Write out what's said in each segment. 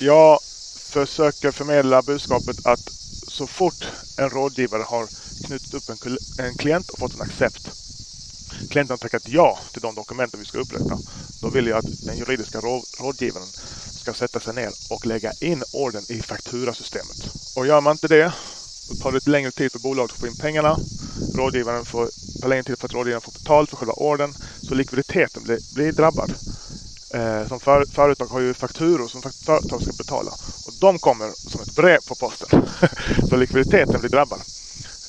Jag försöker förmedla budskapet att så fort en rådgivare har knutit upp en, en klient och fått en accept. Klienten har tackat ja till de dokumenten vi ska upprätta. Då vill jag att den juridiska rådgivaren ska sätta sig ner och lägga in orden i fakturasystemet. Och gör man inte det, då tar det lite längre tid för bolaget att få in pengarna. Rådgivaren får ta längre tid för att rådgivaren får betalt för själva orden. Så likviditeten blir, blir drabbad. Eh, som för, företag har ju fakturor som företag ska betala. Och de kommer som ett brev på posten. så likviditeten blir drabbad.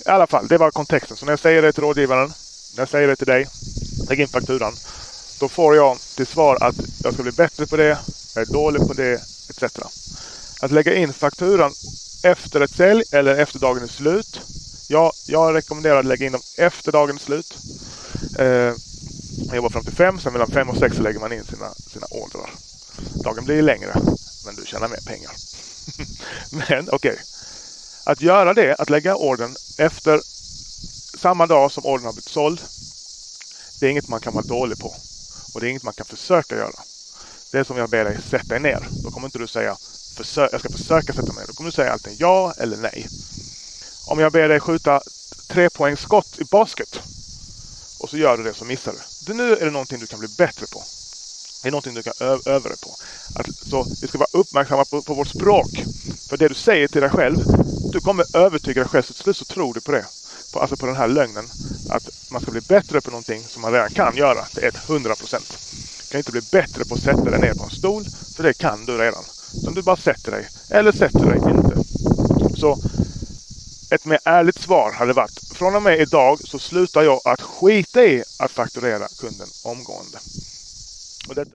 I alla fall, det var kontexten. Så när jag säger det till rådgivaren, när jag säger det till dig, lägg in fakturan. Då får jag till svar att jag ska bli bättre på det, jag är dålig på det, etc. Att lägga in fakturan efter ett sälj eller efter dagen är slut. Ja, jag rekommenderar att lägga in dem efter dagen är slut. Eh, man jobbar fram till fem, sen mellan fem och sex så lägger man in sina, sina ordrar. Dagen blir längre, men du tjänar mer pengar. men okej. Okay. Att göra det, att lägga ordern efter samma dag som ordern har blivit såld. Det är inget man kan vara dålig på. Och det är inget man kan försöka göra. Det är som jag ber dig sätta dig ner. Då kommer inte du säga jag ska försöka sätta mig ner. Då kommer du säga antingen ja eller nej. Om jag ber dig skjuta tre poäng skott i basket och så gör du det så missar du. nu är det någonting du kan bli bättre på. Det är någonting du kan öva dig på. Att, så vi ska vara uppmärksamma på, på vårt språk. För det du säger till dig själv, du kommer övertyga dig själv. Så till slut så tror du på det. På, alltså på den här lögnen. Att man ska bli bättre på någonting som man redan kan göra. Till 100 procent. Du kan inte bli bättre på att sätta dig ner på en stol. För det kan du redan. Utan du bara sätter dig. Eller sätter dig inte. Så ett mer ärligt svar hade varit från och med idag så slutar jag att skita i att fakturera kunden omgående. Och det